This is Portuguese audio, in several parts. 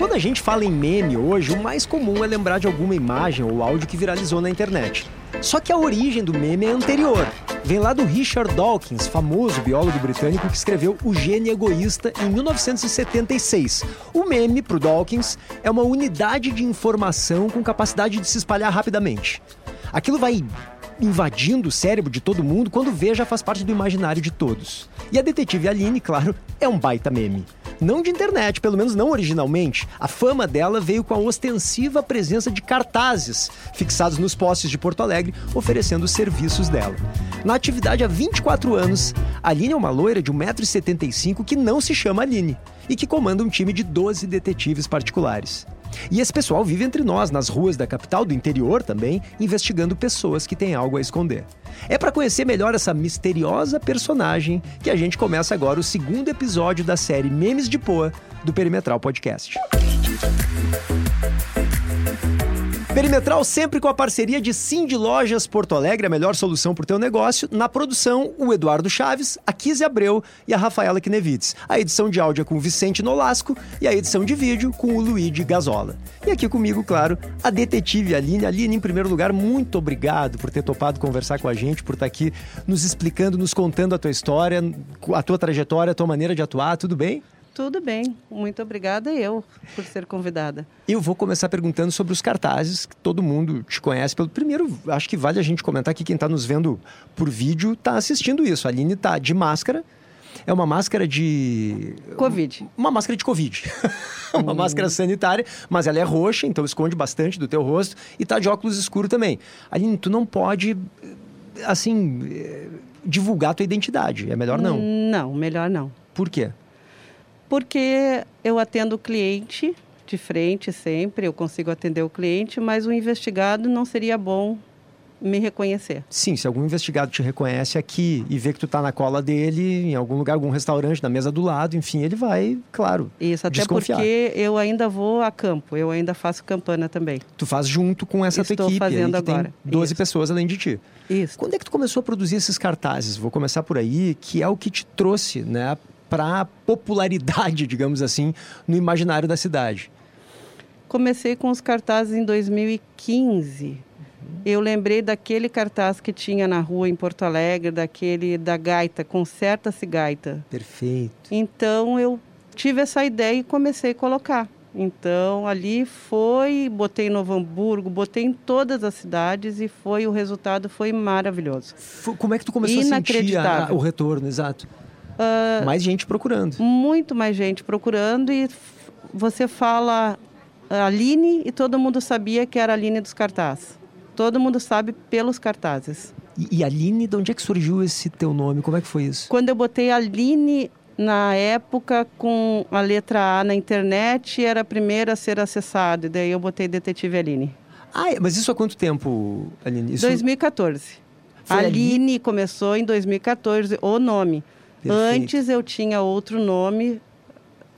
Quando a gente fala em meme hoje, o mais comum é lembrar de alguma imagem ou áudio que viralizou na internet. Só que a origem do meme é anterior. Vem lá do Richard Dawkins, famoso biólogo britânico que escreveu O Gênio Egoísta em 1976. O meme, para o Dawkins, é uma unidade de informação com capacidade de se espalhar rapidamente. Aquilo vai invadindo o cérebro de todo mundo quando vê já faz parte do imaginário de todos. E a detetive Aline, claro, é um baita meme. Não de internet, pelo menos não originalmente. A fama dela veio com a ostensiva presença de cartazes fixados nos postes de Porto Alegre, oferecendo os serviços dela. Na atividade há 24 anos, Aline é uma loira de 1,75m que não se chama Aline e que comanda um time de 12 detetives particulares. E esse pessoal vive entre nós, nas ruas da capital, do interior também, investigando pessoas que têm algo a esconder. É para conhecer melhor essa misteriosa personagem que a gente começa agora o segundo episódio da série Memes de Poa do Perimetral Podcast. Perimetral sempre com a parceria de Cindy Lojas Porto Alegre, a melhor solução para o teu negócio. Na produção, o Eduardo Chaves, a Kise Abreu e a Rafaela Knevides. A edição de áudio é com o Vicente Nolasco e a edição de vídeo com o Luigi Gazola. E aqui comigo, claro, a detetive Aline. Aline, em primeiro lugar, muito obrigado por ter topado conversar com a gente, por estar aqui nos explicando, nos contando a tua história, a tua trajetória, a tua maneira de atuar. Tudo bem? Tudo bem, muito obrigada eu por ser convidada. Eu vou começar perguntando sobre os cartazes, que todo mundo te conhece. Pelo primeiro, acho que vale a gente comentar que quem está nos vendo por vídeo está assistindo isso. A Aline está de máscara. É uma máscara de. Covid. Uma máscara de Covid. uma hum. máscara sanitária, mas ela é roxa, então esconde bastante do teu rosto. E tá de óculos escuro também. Aline, tu não pode, assim, eh, divulgar a tua identidade. É melhor não? Não, melhor não. Por quê? Porque eu atendo o cliente de frente sempre, eu consigo atender o cliente, mas o investigado não seria bom me reconhecer. Sim, se algum investigado te reconhece aqui e vê que tu está na cola dele, em algum lugar, algum restaurante, na mesa do lado, enfim, ele vai, claro, Isso, até desconfiar. porque eu ainda vou a campo, eu ainda faço campana também. Tu faz junto com essa Estou tua equipe fazendo aí, que agora. tem 12 Isso. pessoas além de ti. Isso. Quando é que tu começou a produzir esses cartazes? Vou começar por aí, que é o que te trouxe, né, para popularidade, digamos assim, no imaginário da cidade. Comecei com os cartazes em 2015. Eu lembrei daquele cartaz que tinha na rua em Porto Alegre, daquele da gaita, conserta-se gaita. Perfeito. Então eu tive essa ideia e comecei a colocar. Então ali foi, botei em Novo Hamburgo, botei em todas as cidades e foi o resultado foi maravilhoso. Como é que tu começou a sentir a- o retorno, exato? Ah, Mais gente procurando. muito mais gente procurando e você fala Aline e todo mundo sabia que era a Aline dos cartazes. Todo mundo sabe pelos cartazes. E, e Aline, de onde é que surgiu esse teu nome? Como é que foi isso? Quando eu botei Aline na época com a letra A na internet, era a primeira a ser acessado. E daí eu botei Detetive Aline. Ah, mas isso há quanto tempo, Aline? Isso... 2014. Foi ali? Aline começou em 2014, o nome. Perfeito. Antes eu tinha outro nome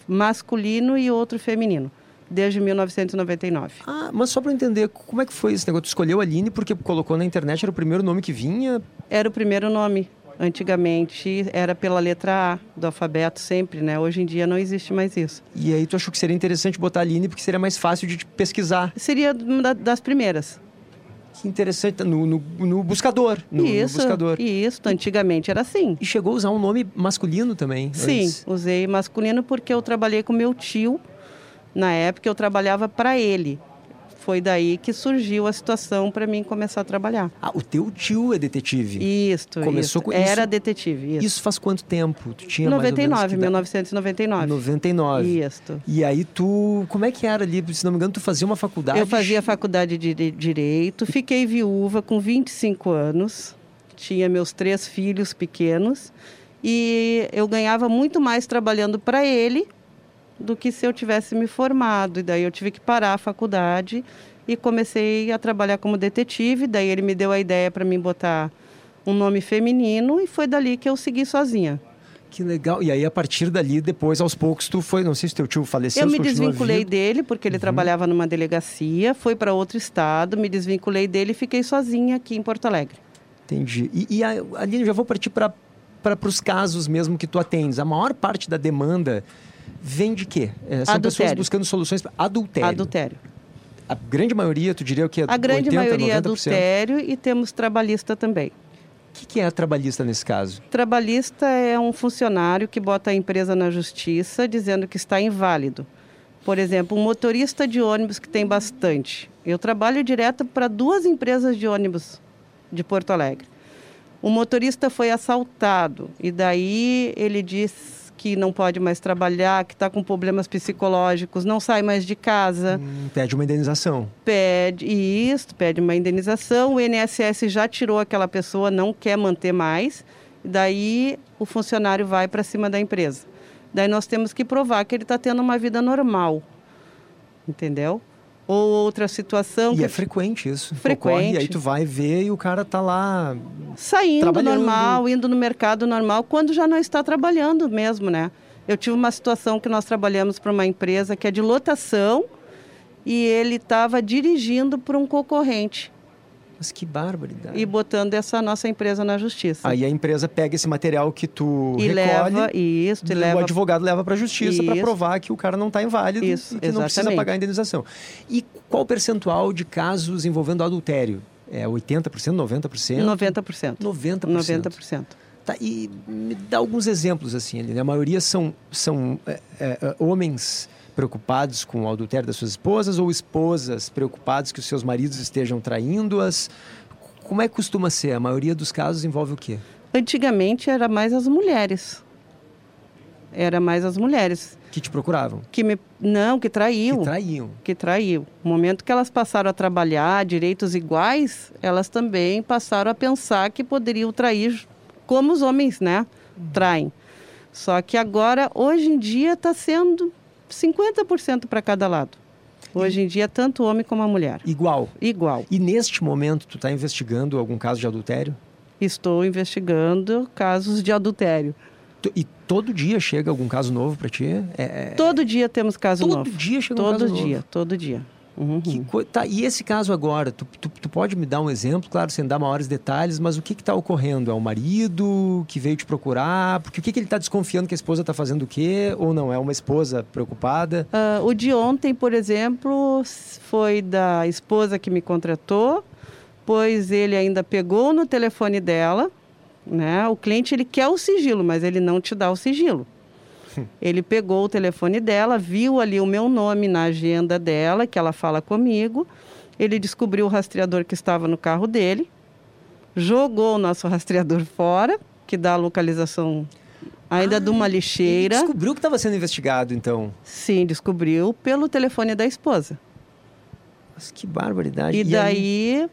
masculino e outro feminino, desde 1999. Ah, mas só para entender, como é que foi esse negócio? Tu escolheu Aline porque colocou na internet, era o primeiro nome que vinha? Era o primeiro nome. Antigamente era pela letra A do alfabeto sempre, né? Hoje em dia não existe mais isso. E aí tu achou que seria interessante botar Aline porque seria mais fácil de pesquisar. Seria uma da- das primeiras. Que interessante, no, no, no buscador. No, no isso, buscador. isso. Antigamente era assim. E chegou a usar um nome masculino também? Sim, antes. usei masculino porque eu trabalhei com meu tio. Na época eu trabalhava para ele. Foi daí que surgiu a situação para mim começar a trabalhar. Ah, o teu tio é detetive. Isto, Começou isto. com Era isso- detetive, isso. Isso faz quanto tempo? Tu tinha mais ou menos 99, que idade? 1999. 99. Isto. E aí tu, como é que era ali? Se não me engano, tu fazia uma faculdade? Eu fazia faculdade de de Direito, fiquei viúva com 25 anos, tinha meus três filhos pequenos e eu ganhava muito mais trabalhando para ele do que se eu tivesse me formado. E daí eu tive que parar a faculdade e comecei a trabalhar como detetive. Daí ele me deu a ideia para mim botar um nome feminino e foi dali que eu segui sozinha. Que legal. E aí, a partir dali, depois, aos poucos, tu foi... Não sei se teu tio faleceu, Eu me desvinculei dele porque ele trabalhava numa delegacia, foi para outro estado, me desvinculei dele e fiquei sozinha aqui em Porto Alegre. Entendi. E, e Aline, já vou partir para os casos mesmo que tu atendes. A maior parte da demanda vende quê? É, são Adultério. pessoas buscando soluções para adultério. Adultério. A grande maioria, tu diria o que é A grande 80, maioria é 90%? adultério e temos trabalhista também. O que, que é trabalhista nesse caso? Trabalhista é um funcionário que bota a empresa na justiça dizendo que está inválido. Por exemplo, um motorista de ônibus que tem bastante. Eu trabalho direto para duas empresas de ônibus de Porto Alegre. O motorista foi assaltado e daí ele diz que não pode mais trabalhar, que está com problemas psicológicos, não sai mais de casa Hum, pede uma indenização. pede isso, pede uma indenização. O INSS já tirou aquela pessoa, não quer manter mais. Daí o funcionário vai para cima da empresa. Daí nós temos que provar que ele está tendo uma vida normal, entendeu? Ou outra situação E que é frequente isso. Frequente. Ocorre, e aí tu vai ver e o cara tá lá. saindo normal, indo no mercado normal, quando já não está trabalhando mesmo, né? Eu tive uma situação que nós trabalhamos para uma empresa que é de lotação e ele estava dirigindo para um concorrente. Mas que barbaridade. e botando essa nossa empresa na justiça. Aí a empresa pega esse material que tu e recolhe, leva isso, e o leva advogado leva para a justiça para provar que o cara não está inválido Isso, e que não precisa exatamente. pagar a indenização. E qual o percentual de casos envolvendo adultério? É 80%, 90%? 90%. 90%. 90%. Tá, e me dá alguns exemplos assim, Aline. A maioria são, são é, é, é, homens preocupados com o adultério das suas esposas ou esposas preocupadas que os seus maridos estejam traindo-as. Como é que costuma ser? A maioria dos casos envolve o quê? Antigamente era mais as mulheres. Era mais as mulheres Que te procuravam. que me não, que traiu. Que traíam. que traiu. No momento que elas passaram a trabalhar direitos iguais, elas também passaram a pensar que poderiam trair como os homens, né? Traem. Só que agora, hoje em dia, está sendo 50% para cada lado. Hoje em dia, tanto o homem como a mulher. Igual. Igual. E neste momento, tu está investigando algum caso de adultério? Estou investigando casos de adultério. E todo dia chega algum caso novo para ti? É, é- Todo dia temos caso todo novo. dia chega um todo caso dia, novo. todo dia. Uhum. Tá, e esse caso agora, tu, tu, tu pode me dar um exemplo, claro, sem dar maiores detalhes, mas o que está ocorrendo? É o marido que veio te procurar? Porque o que, que ele está desconfiando que a esposa está fazendo o quê? Ou não? É uma esposa preocupada? Ah, o de ontem, por exemplo, foi da esposa que me contratou, pois ele ainda pegou no telefone dela, né? O cliente ele quer o sigilo, mas ele não te dá o sigilo. Ele pegou o telefone dela, viu ali o meu nome na agenda dela, que ela fala comigo. Ele descobriu o rastreador que estava no carro dele, jogou o nosso rastreador fora, que dá a localização ainda de uma Ele lixeira. descobriu que estava sendo investigado, então. Sim, descobriu pelo telefone da esposa. Mas que barbaridade. E aí- daí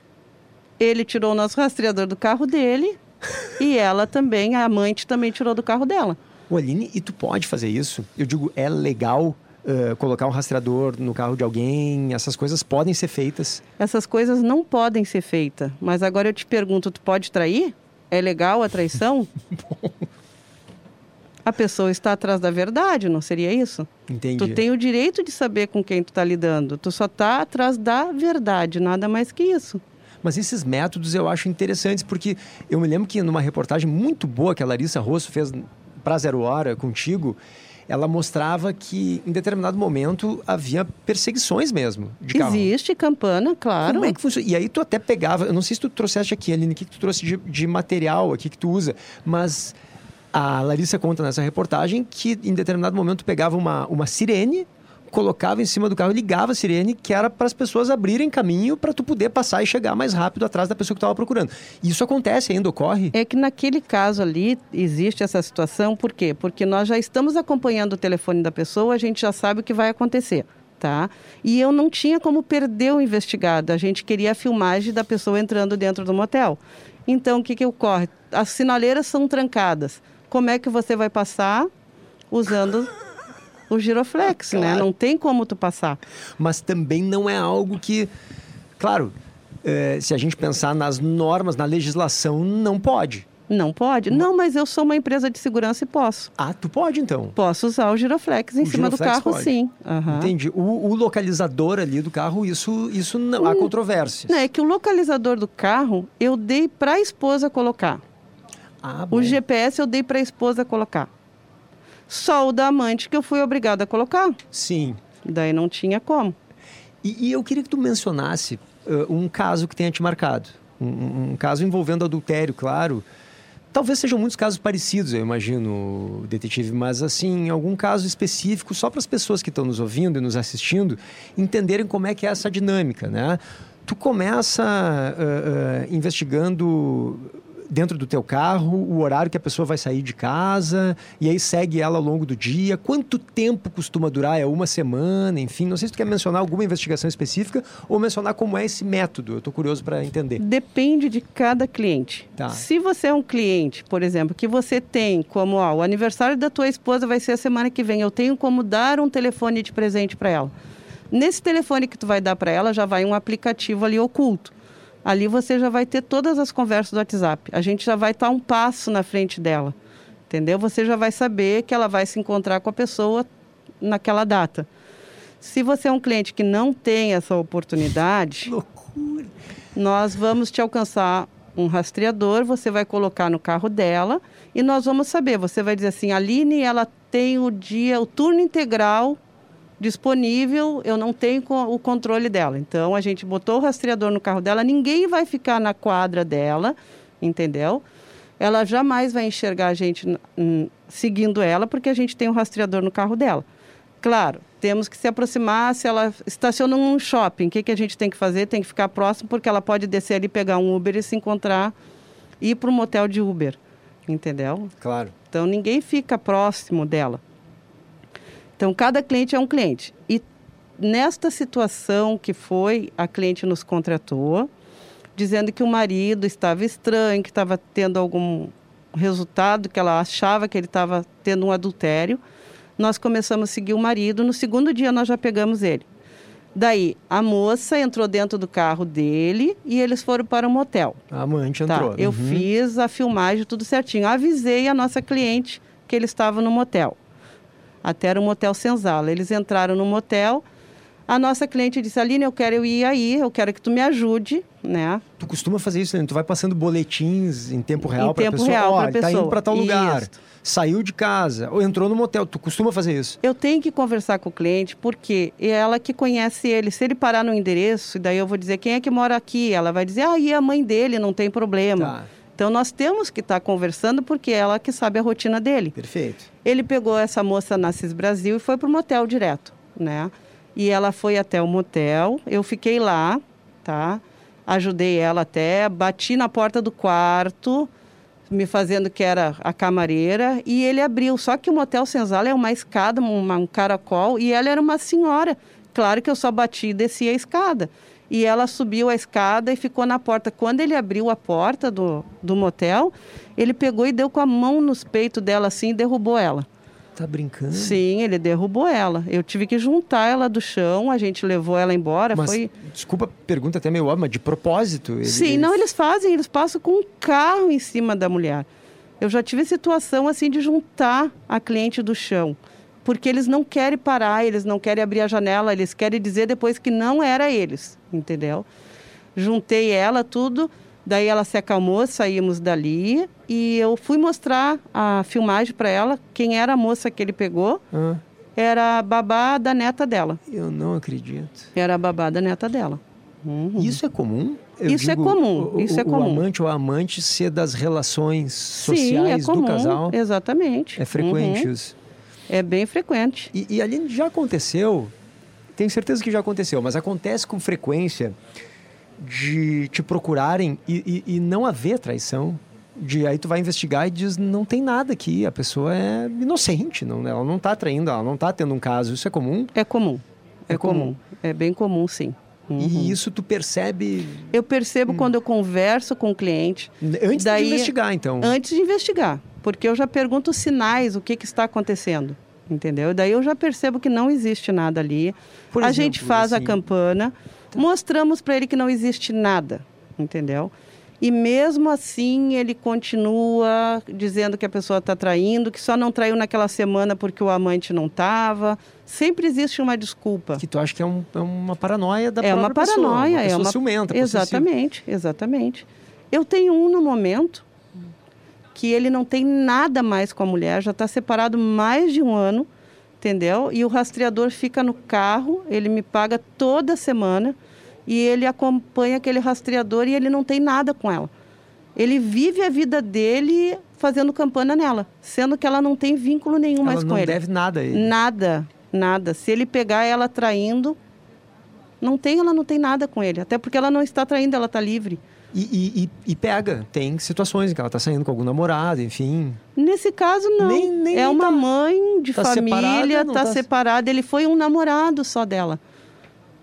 ele tirou o nosso rastreador do carro dele e ela também, a amante também tirou do carro dela. Ô, Aline, e tu pode fazer isso? Eu digo, é legal eh, colocar um rastreador no carro de alguém? Essas coisas podem ser feitas. Essas coisas não podem ser feitas. Mas agora eu te pergunto, tu pode trair? É legal a traição? a pessoa está atrás da verdade, não seria isso? Entendi. Tu tem o direito de saber com quem tu está lidando. Tu só está atrás da verdade, nada mais que isso. Mas esses métodos eu acho interessantes, porque eu me lembro que numa reportagem muito boa que a Larissa Rosso fez para Zero Hora contigo, ela mostrava que em determinado momento havia perseguições mesmo de carro. Existe campana, claro. Como é que funciona? E aí tu até pegava, eu não sei se tu trouxeste aqui, Aline, o que, que tu trouxe de, de material aqui que tu usa, mas a Larissa conta nessa reportagem que em determinado momento tu pegava uma, uma sirene, colocava em cima do carro ligava a sirene, que era para as pessoas abrirem caminho para tu poder passar e chegar mais rápido atrás da pessoa que estava procurando. Isso acontece ainda, ocorre? É que naquele caso ali existe essa situação, por quê? Porque nós já estamos acompanhando o telefone da pessoa, a gente já sabe o que vai acontecer, tá? E eu não tinha como perder o investigado, a gente queria a filmagem da pessoa entrando dentro do motel. Então, o que que ocorre? As sinaleiras são trancadas. Como é que você vai passar usando o giroflex, né? Claro. Não tem como tu passar. Mas também não é algo que, claro, eh, se a gente pensar nas normas, na legislação, não pode. Não pode? Não, mas eu sou uma empresa de segurança e posso. Ah, tu pode então. Posso usar o giroflex em O cima do giroflex carro, pode. sim. Aham. Entendi. O, o localizador ali do carro, isso, isso não há controvérsias. Não, é que o localizador do carro eu dei para a esposa colocar. Ah. O GPS eu dei para a esposa colocar. Só o da amante que eu fui obrigada a colocar. Sim. Daí não tinha como. E, e eu queria que tu mencionasse uh, um caso que tenha te marcado. Um, um, caso envolvendo adultério, claro. Talvez sejam muitos casos parecidos, eu imagino, detetive, mas assim, algum caso específico, só para as pessoas que estão nos ouvindo e nos assistindo entenderem como é que é essa dinâmica, né? Tu começa uh, uh, investigando dentro do teu carro, o horário que a pessoa vai sair de casa, e aí segue ela ao longo do dia. Quanto tempo costuma durar? É uma semana, enfim. Não sei se tu quer mencionar alguma investigação específica ou mencionar como é esse método. Eu estou curioso para entender. Depende de cada cliente. Tá. Se você é um cliente, por exemplo, que você tem como ó, o aniversário da tua esposa vai ser a semana que vem, eu tenho como dar um telefone de presente para ela. Nesse telefone que tu vai dar para ela já vai um aplicativo ali oculto ali você já vai ter todas as conversas do WhatsApp. A gente já vai estar um passo na frente dela, entendeu? Você já vai saber que ela vai se encontrar com a pessoa naquela data. Se você é um cliente que não tem essa oportunidade, loucura. nós vamos te alcançar um rastreador, você vai colocar no carro dela e nós vamos saber. Você vai dizer assim, Aline, ela tem o dia, o turno integral disponível, eu não tenho o controle dela. Então a gente botou o rastreador no carro dela, ninguém vai ficar na quadra dela, entendeu? Ela jamais vai enxergar a gente seguindo ela, porque a gente tem um rastreador no carro dela. Claro, temos que se aproximar. Se ela estaciona num shopping, o que, que a gente tem que fazer? Tem que ficar próximo, porque ela pode descer ali, pegar um Uber e se encontrar, ir para um motel de Uber. Entendeu? Claro. Então ninguém fica próximo dela. Então, cada cliente é um cliente. E nesta situação que foi, a cliente nos contratou, dizendo que o marido estava estranho, que estava tendo algum resultado, que ela achava que ele estava tendo um adultério. Nós começamos a seguir o marido. No segundo dia, nós já pegamos ele. Daí, a moça entrou dentro do carro dele e eles foram para o um motel. A amante tá, entrou. Eu uhum. fiz a filmagem, tudo certinho. Avisei a nossa cliente que ele estava no motel. Até era um motel senzala. Eles entraram no motel. A nossa cliente disse, Aline, eu quero ir aí, eu quero que tu me ajude, né? Tu costuma fazer isso, né? Tu vai passando boletins em tempo real para a pessoa. Real Olha, pessoa. tá indo para tal lugar. Isso. Saiu de casa, ou entrou no motel. Tu costuma fazer isso? Eu tenho que conversar com o cliente, porque é ela que conhece ele. Se ele parar no endereço, daí eu vou dizer quem é que mora aqui. Ela vai dizer, ah, e a mãe dele, não tem problema. Tá. Então nós temos que estar tá conversando porque é ela que sabe a rotina dele. Perfeito. Ele pegou essa moça na CIS Brasil e foi para o motel direto, né? E ela foi até o motel, eu fiquei lá, tá? Ajudei ela até, bati na porta do quarto, me fazendo que era a camareira, e ele abriu. Só que o motel Senzala é uma escada, uma, um caracol, e ela era uma senhora. Claro que eu só bati e desci a escada e ela subiu a escada e ficou na porta. Quando ele abriu a porta do, do motel, ele pegou e deu com a mão nos peitos dela assim e derrubou ela. Tá brincando? Sim, ele derrubou ela. Eu tive que juntar ela do chão, a gente levou ela embora. Mas, foi... desculpa, pergunta até meio óbvia, mas de propósito? Ele, Sim, eles... não, eles fazem, eles passam com um carro em cima da mulher. Eu já tive situação assim de juntar a cliente do chão porque eles não querem parar, eles não querem abrir a janela, eles querem dizer depois que não era eles, entendeu? Juntei ela, tudo, daí ela se acalmou, saímos dali e eu fui mostrar a filmagem para ela, quem era a moça que ele pegou. Ah. Era a babá da neta dela. Eu não acredito. Era a babá da neta dela. Uhum. Isso é comum? Eu isso é digo, é comum. O, isso é comum. O amante ou a amante ser das relações sociais Sim, é comum, do casal. Exatamente. É frequente uhum. isso. É bem frequente. E, e ali já aconteceu, tenho certeza que já aconteceu, mas acontece com frequência de te procurarem e, e, e não haver traição. De aí tu vai investigar e diz não tem nada aqui, a pessoa é inocente, não, ela não está traindo, ela não está tendo um caso. Isso é comum? É comum. É, é comum. comum. É bem comum, sim. Uhum. E isso tu percebe? Eu percebo hum. quando eu converso com o cliente. Antes daí, de investigar, então? Antes de investigar porque eu já pergunto os sinais, o que, que está acontecendo, entendeu? Daí eu já percebo que não existe nada ali. Por a exemplo, gente faz assim... a campana, tá. mostramos para ele que não existe nada, entendeu? E mesmo assim ele continua dizendo que a pessoa está traindo, que só não traiu naquela semana porque o amante não estava. Sempre existe uma desculpa. Que tu acha que é, um, é uma paranoia da é própria uma paranoia, pessoa. É uma ciumenta. Exatamente, exatamente. Eu tenho um no momento que ele não tem nada mais com a mulher, já está separado mais de um ano, entendeu? E o rastreador fica no carro, ele me paga toda semana e ele acompanha aquele rastreador e ele não tem nada com ela. Ele vive a vida dele fazendo campana nela, sendo que ela não tem vínculo nenhum ela mais com ele. Não deve nada a ele. Nada, nada. Se ele pegar ela traindo, não tem, ela não tem nada com ele. Até porque ela não está traindo, ela está livre. E, e, e, pega, tem situações em que ela está saindo com algum namorado, enfim. Nesse caso, não. Nem, nem é uma tá, mãe de tá família, está tá... separada. Ele foi um namorado só dela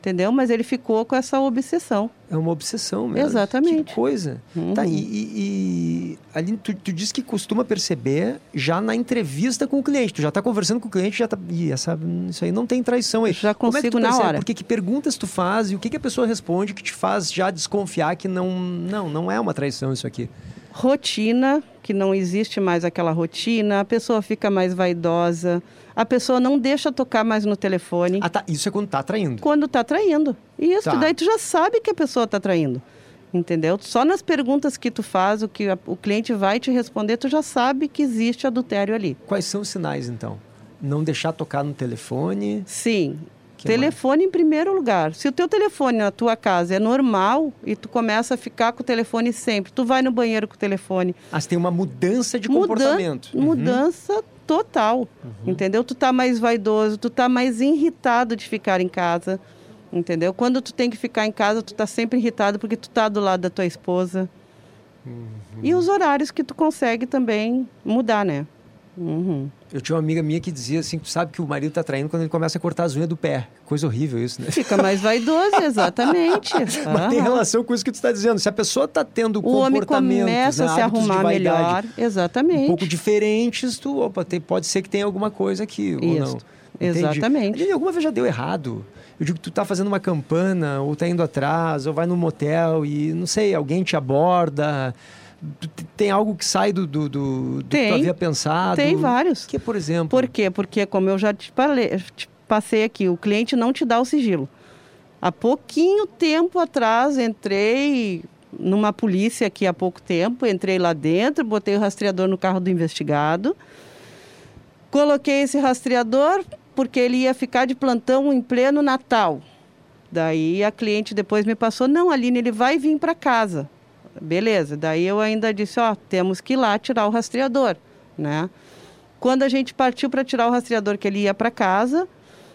entendeu? Mas ele ficou com essa obsessão. É uma obsessão mesmo. Exatamente. Que coisa. Uhum. Tá, e, e, e ali tu, tu diz que costuma perceber já na entrevista com o cliente. Tu já está conversando com o cliente, já tá. Ih, essa, isso aí não tem traição aí. Já consigo Como é que tu na hora. Porque que perguntas tu faz e o que, que a pessoa responde que te faz já desconfiar que não, não, não é uma traição isso aqui? Rotina, que não existe mais aquela rotina, a pessoa fica mais vaidosa a pessoa não deixa tocar mais no telefone. Ah, tá. Isso é quando tá traindo. Quando tá traindo. Isso, tá. daí tu já sabe que a pessoa tá traindo. Entendeu? Só nas perguntas que tu faz, o que a, o cliente vai te responder, tu já sabe que existe adultério ali. Quais são os sinais, então? Não deixar tocar no telefone? Sim. Que telefone mais? em primeiro lugar. Se o teu telefone na tua casa é normal e tu começa a ficar com o telefone sempre, tu vai no banheiro com o telefone. Ah, tem uma mudança de Muda comportamento. Mudança uhum total, uhum. entendeu? Tu tá mais vaidoso, tu tá mais irritado de ficar em casa, entendeu? Quando tu tem que ficar em casa, tu tá sempre irritado porque tu tá do lado da tua esposa. Uhum. E os horários que tu consegue também mudar, né? Uhum. Eu tinha uma amiga minha que dizia assim, tu sabe que o marido tá traindo quando ele começa a cortar as unhas do pé. Coisa horrível isso, né? Fica mais vaidoso, exatamente. Mas tem relação com isso que tu está dizendo. Se a pessoa está tendo o homem começa né, a se arrumar melhor, exatamente. Um pouco diferentes, tu, opa, tem, pode ser que tenha alguma coisa aqui isso. ou não. Exatamente. Entendi. Alguma vez já deu errado. Eu digo que tu tá fazendo uma campana, ou tá indo atrás, ou vai num motel e, não sei, alguém te aborda tem algo que sai do, do, do, do tem, que tu havia pensado? Tem vários. Que, por exemplo? Por quê? Porque, como eu já te, falei, te passei aqui, o cliente não te dá o sigilo. Há pouquinho tempo atrás, entrei numa polícia aqui há pouco tempo, entrei lá dentro, botei o rastreador no carro do investigado, coloquei esse rastreador porque ele ia ficar de plantão em pleno Natal. Daí a cliente depois me passou, não, Aline, ele vai vir para casa. Beleza, daí eu ainda disse, ó, temos que ir lá tirar o rastreador, né? Quando a gente partiu para tirar o rastreador que ele ia para casa,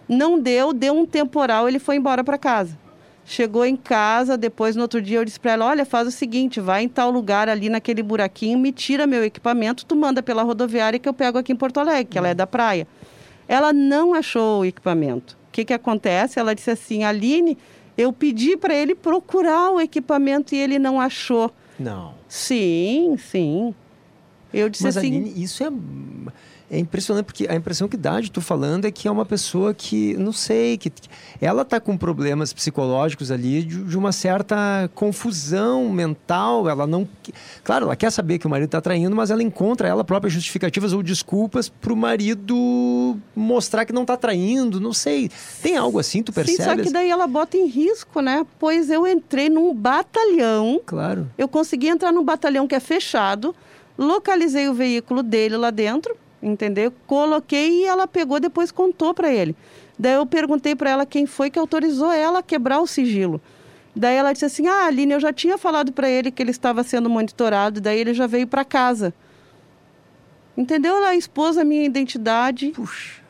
não deu, deu um temporal, ele foi embora para casa. Chegou em casa, depois no outro dia eu disse para ela, olha, faz o seguinte, vai em tal lugar ali naquele buraquinho, me tira meu equipamento, tu manda pela rodoviária que eu pego aqui em Porto Alegre, que ela é da praia. Ela não achou o equipamento. O que que acontece? Ela disse assim, Aline, eu pedi para ele procurar o equipamento e ele não achou. Não. Sim, sim. Eu disse Mas, assim. Aline, isso é é impressionante porque a impressão que dá de tu falando é que é uma pessoa que, não sei, que, que ela tá com problemas psicológicos ali de, de, uma certa confusão mental. Ela não. Claro, ela quer saber que o marido está traindo, mas ela encontra ela própria justificativas ou desculpas para o marido mostrar que não está traindo. Não sei. Tem algo assim, tu percebe? Sim, só que daí ela bota em risco, né? Pois eu entrei num batalhão. Claro. Eu consegui entrar num batalhão que é fechado localizei o veículo dele lá dentro, entendeu? Coloquei e ela pegou, depois contou para ele. Daí eu perguntei para ela quem foi que autorizou ela a quebrar o sigilo. Daí ela disse assim: Ah, Aline, eu já tinha falado para ele que ele estava sendo monitorado, daí ele já veio para casa. Entendeu? Ela expôs a minha identidade. Puxa.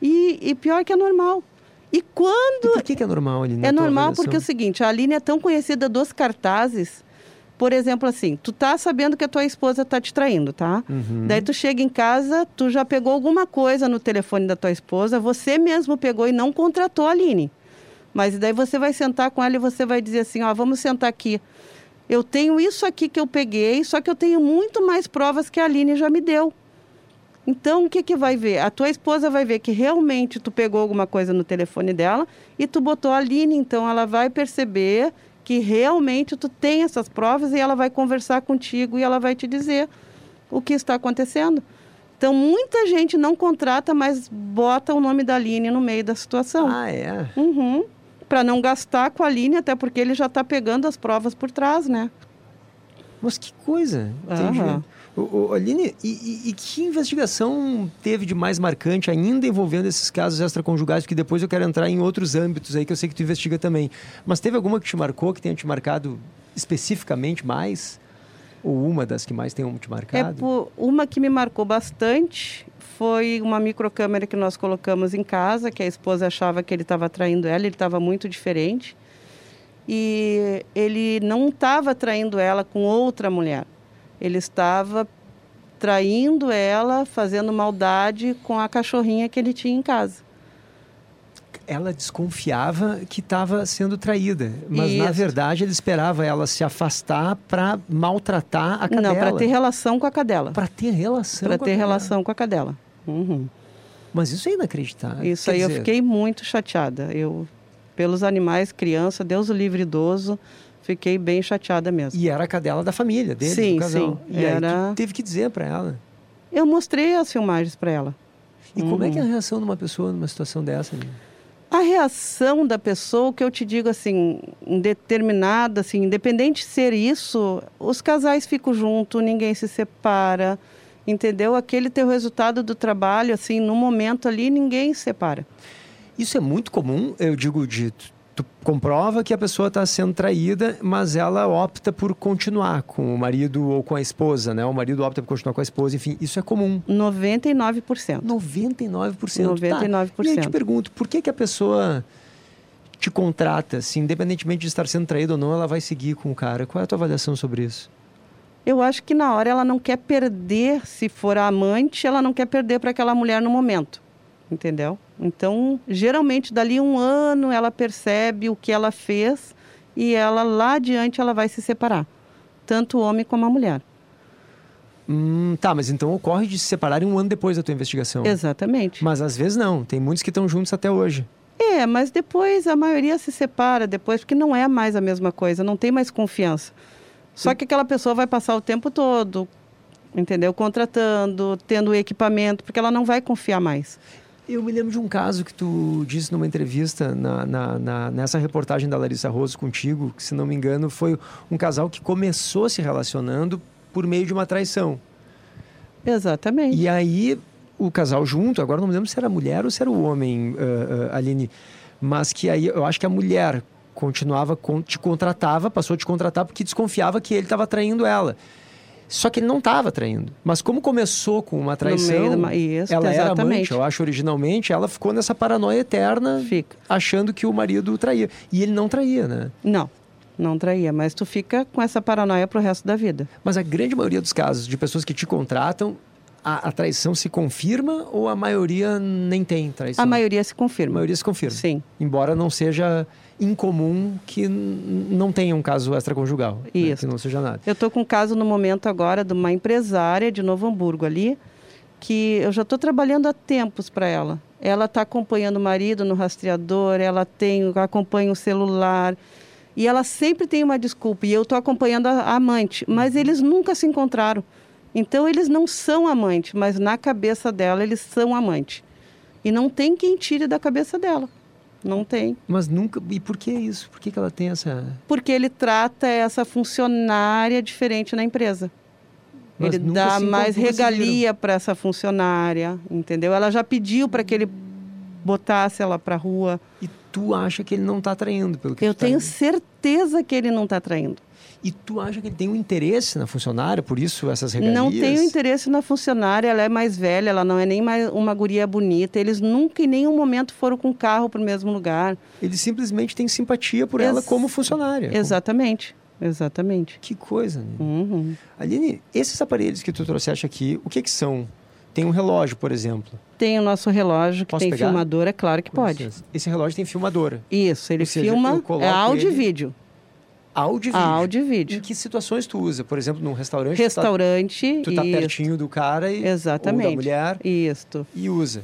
E, e pior que é normal. E quando. E por que, que é normal, Aline? É normal porque é o seguinte: a Aline é tão conhecida dos cartazes por exemplo, assim, tu tá sabendo que a tua esposa tá te traindo, tá? Uhum. Daí tu chega em casa, tu já pegou alguma coisa no telefone da tua esposa, você mesmo pegou e não contratou a Aline. Mas daí você vai sentar com ela e você vai dizer assim, ó, vamos sentar aqui. Eu tenho isso aqui que eu peguei, só que eu tenho muito mais provas que a Aline já me deu. Então, o que, que vai ver? A tua esposa vai ver que realmente tu pegou alguma coisa no telefone dela e tu botou a Aline, então ela vai perceber que realmente tu tem essas provas e ela vai conversar contigo e ela vai te dizer o que está acontecendo. Então, muita gente não contrata, mas bota o nome da Aline no meio da situação. Ah, é? Uhum. Para não gastar com a Aline, até porque ele já está pegando as provas por trás, né? Mas que coisa. Aham. Ô, ô, Aline, e, e- e que investigação teve de mais marcante ainda envolvendo esses casos extraconjugais? Porque depois eu quero entrar em outros âmbitos aí que eu sei que tu investiga também. Mas teve alguma que te marcou, que tenha te marcado especificamente mais? Ou uma das que mais tenham te É marcado? por, uma que me marcou bastante foi uma microcâmera que nós colocamos em casa, que a esposa achava que ele estava traindo ela, ele estava muito diferente. E ele não estava traindo ela com outra mulher. Ele estava traindo ela, fazendo maldade com a cachorrinha que ele tinha em casa. Ela desconfiava que estava sendo traída, mas na Isso. verdade ele esperava ela se afastar para maltratar a cadela. Não, para ter relação com a cadela. Para ter relação. Para ter cadela. relação com a cadela. Uhum. Mas isso é inacreditável. Isso Quer aí eu dizer, fiquei muito chateada. Eu, pelos animais, criança, Deus o livre idoso, fiquei bem chateada mesmo. E era a cadela da família dele, Sim, do casal. sim, E aí era- tu teve que dizer para ela. Eu mostrei as filmagens para ela. E como é que é a Uhum. reação de uma pessoa numa situação dessa? A reação da pessoa, que eu te digo assim, determinada, assim, independente de ser isso, os casais ficam juntos, ninguém se separa, entendeu? Aquele teu resultado do trabalho, assim, no momento ali, ninguém se separa. Isso é muito comum, eu digo de tu, comprova que a pessoa está sendo traída, mas ela opta por continuar com o marido ou com a esposa, né? O marido opta por continuar com a esposa, enfim, isso é comum. 99%. 99%. 99%. Tá. E aí eu te pergunto, por que, que a pessoa te contrata, assim, independentemente de estar sendo traída ou não, ela vai seguir com o cara? Qual é a tua avaliação sobre isso? Eu acho que na hora ela não quer perder, se for a amante, ela não quer perder para aquela mulher no momento. Entendeu? Então, geralmente, dali um ano, ela percebe o que ela fez e ela lá adiante ela vai se separar. Tanto o homem como a mulher. Hum, tá, mas então ocorre de se separarem um ano depois da tua investigação. Exatamente. Mas às vezes não, tem muitos que estão juntos até hoje. É, mas depois a maioria se separa depois, porque não é mais a mesma coisa, não tem mais confiança. Só que aquela pessoa vai passar o tempo todo, entendeu? Contratando, tendo equipamento, porque ela não vai confiar mais. Eu me lembro de um caso que tu disse numa entrevista na, na- na- nessa reportagem da Larissa Rosso contigo, que se não me engano foi um casal que começou se relacionando por meio de uma traição. Exatamente. E aí o casal junto, agora não me lembro se era mulher ou se era o homem, ah, ah, Aline, mas que aí eu acho que a mulher continuava, con- te contratava, passou a te contratar porque desconfiava que ele estava traindo ela. Só que ele não estava traindo. Mas como começou com uma traição, uma- Isso, ela era amante, exatamente. eu acho, originalmente, ela ficou nessa paranoia eterna, Fica. achando que o marido traía. E ele não traía, né? Não, não traía, mas tu fica com essa paranoia pro resto da vida. Mas a grande maioria dos casos de pessoas que te contratam, a, a traição se confirma ou a maioria nem tem traição? A maioria se A confirma. maioria se confirma. Sim, Embora não seja incomum que não tenha um caso extraconjugal. né? Isso. Que não seja nada. Eu estou com um caso no momento agora de uma empresária de Novo Hamburgo ali, que eu já estou trabalhando há tempos para ela. Ela está acompanhando o marido no rastreador, ela tem, acompanha o celular. E ela sempre tem uma desculpa. E eu estou acompanhando a, a amante. Mas eles nunca se encontraram. Então eles não são amante, mas na cabeça dela eles são amante. E não tem quem tire da cabeça dela. Não tem. Mas nunca. E por que isso? Por que, que ela tem essa. Porque ele trata essa funcionária diferente na empresa. Mas ele dá mais regalia para essa funcionária, entendeu? Ela já pediu para que ele botasse ela para rua. E tu acha que ele não está traindo, pelo que Eu tá tenho dizendo. certeza que ele não está traindo. E tu acha que ele tem um interesse na funcionária, por isso essas regalias? Não tenho interesse na funcionária, ela é mais velha, ela não é nem mais uma guria bonita. Eles nunca em nenhum momento foram com carro para o mesmo lugar. Ele simplesmente tem simpatia por Ex- ela como funcionária. Exatamente, exatamente. Que coisa, né? Uhum. Aline, esses aparelhos que tu trouxeste aqui, o que que são? Tem um relógio, por exemplo. Tem o nosso relógio que Posso tem pegar? filmadora, é claro que Com pode. licença. Esse relógio tem filmadora. Isso, ele seja, filma, é áudio ele- e vídeo. Áudio e vídeo. Áudio e Em vídeo. que situações tu usa? Por exemplo, num restaurante, Restaurante, tu tá, tu tá pertinho do cara e, Exatamente. ou da mulher Isto. e usa.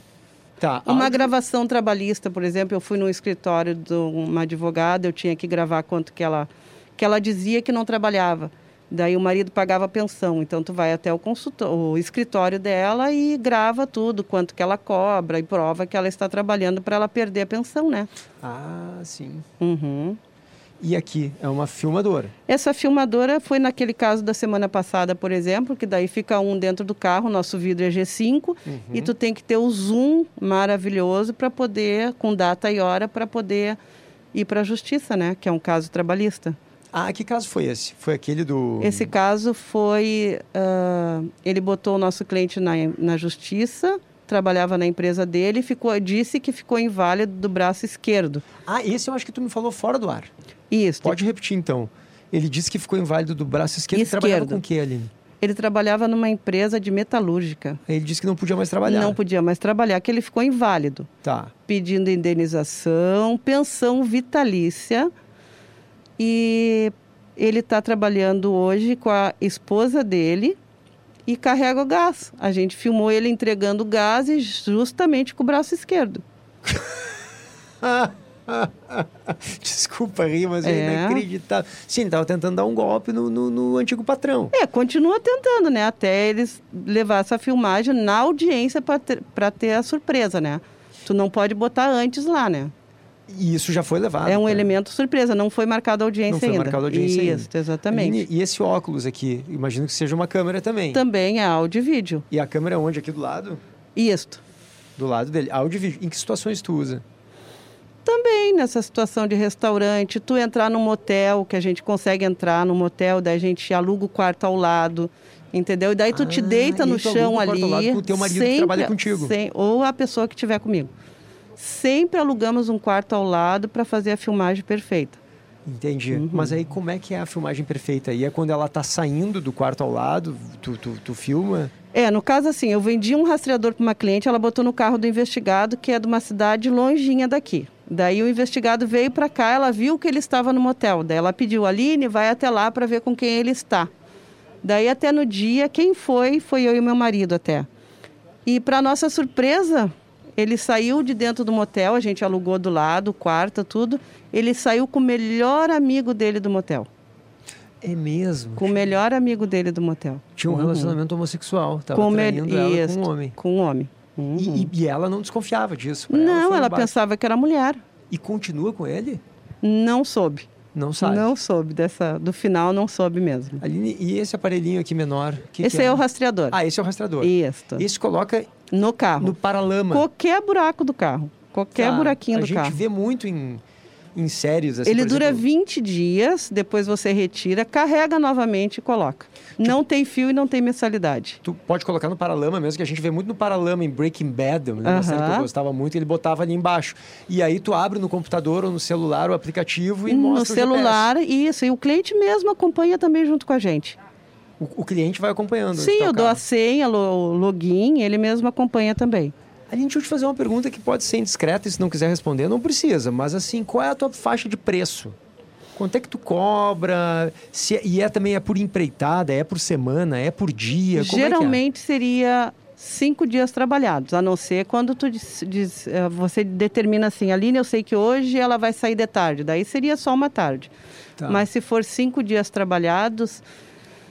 Tá, Uma áudio- gravação trabalhista, por exemplo, eu fui no escritório de uma advogada, eu tinha que gravar quanto que ela, que ela dizia que não trabalhava. Daí o marido pagava a pensão, então tu vai até o, consultor, o escritório dela e grava tudo, quanto que ela cobra e prova que ela está trabalhando para ela perder a pensão, né? Ah, sim. Uhum. E aqui é uma filmadora. Essa filmadora foi naquele caso da semana passada, por exemplo, que daí fica um dentro do carro, nosso vidro é G5, uhum. e tu tem que ter o zoom maravilhoso para poder, com data e hora, para poder ir para a justiça, né? Que é um caso trabalhista. Ah, que caso foi esse? Foi aquele do. Esse caso foi. Uh, ele botou o nosso cliente na, na justiça, trabalhava na empresa dele, ficou, disse que ficou inválido do braço esquerdo. Ah, esse eu acho que tu me falou fora do ar. Isso. Pode repetir então. Ele disse que ficou inválido do braço esquerdo. esquerdo. Ele trabalhava com o que, Aline? Ele trabalhava numa empresa de metalúrgica. Ele disse que não podia mais trabalhar. Não podia mais trabalhar, que ele ficou inválido. Tá. Pedindo indenização, pensão vitalícia. E ele está trabalhando hoje com a esposa dele e carrega o gás. A gente filmou ele entregando gás e justamente com o braço esquerdo. Desculpa rir, mas é, é inacreditável. Sim, ele estava tentando dar um golpe no, no, no, antigo patrão. É, continua tentando, né? Até eles levar essa filmagem na audiência para ter, ter a surpresa, né? Tu não pode botar antes lá, né? E isso já foi levado. É um elemento surpresa, não foi marcada a audiência não foi ainda. marcada a audiência isso, ainda. exatamente. E, e, esse óculos aqui, imagino que seja uma câmera também. Também é áudio e vídeo. E a câmera é onde? Aqui do lado? Isto. Do lado dele. Áudio e vídeo. Em que situações tu usa? Também nessa situação de restaurante, tu entrar num motel, que a gente consegue entrar no motel, daí a gente aluga o quarto ao lado, entendeu? E daí tu ah, te deita no chão ali. Lado o teu marido sempre, que trabalha contigo. Sem, ou a pessoa que estiver comigo. Sempre alugamos um quarto ao lado para fazer a filmagem perfeita. Entendi. Uhum. Mas aí como é que é a filmagem perfeita? E é quando ela está saindo do quarto ao lado, tu, tu, tu filma? É, no caso assim, eu vendi um rastreador para uma cliente, ela botou no carro do investigado, que é de uma cidade longinha daqui. Daí o investigado veio para cá, ela viu que ele estava no motel. Daí ela pediu, Aline, vai até lá para ver com quem ele está. Daí até no dia, quem foi, foi eu e meu marido até. E para nossa surpresa, ele saiu de dentro do motel, a gente alugou do lado, quarto, tudo. Ele saiu com o melhor amigo dele do motel. É mesmo? Com o melhor amigo dele do motel. Tinha um uhum. relacionamento homossexual, estava traindo me... ela Isso, com um homem. Com um homem. Uhum. E, e, ela não desconfiava disso? Não, ela, ela pensava que era mulher. E continua com ele? Não soube. Não sabe? Não soube dessa, do final não soube mesmo. Aline, e esse aparelhinho aqui menor? Que esse que é? é? o rastreador. Ah, esse é o rastreador. Isso. Esse coloca no carro. No paralama. Qualquer buraco do carro. Qualquer tá. buraquinho a do carro. A gente vê muito em em séries assim, Ele dura exemplo... 20 dias, depois você retira, carrega novamente e coloca. Tu... Não tem fio e não tem mensalidade. Tu pode colocar no paralama mesmo, que a gente vê muito no paralama em Breaking Bad, uma uh -huh. série que eu gostava muito, ele botava ali embaixo. E aí tu abre no computador ou no celular o aplicativo e no mostra No celular, isso. E o cliente mesmo acompanha também junto com a gente. O, o cliente vai acompanhando. Sim, eu dou a senha, o login, ele mesmo acompanha também. A gente vai te fazer uma pergunta que pode ser indiscreta e se não quiser responder, não precisa. Mas assim, qual é a tua faixa de preço? Quanto é que tu cobra? Se é, e é também é por empreitada, é por semana, é por dia? Como Geralmente é é? seria cinco dias trabalhados, a não ser quando tu diz, diz, eh, você determina assim, Aline, eu sei que hoje ela vai sair de tarde, daí seria só uma tarde. Tá. Mas se for cinco dias trabalhados...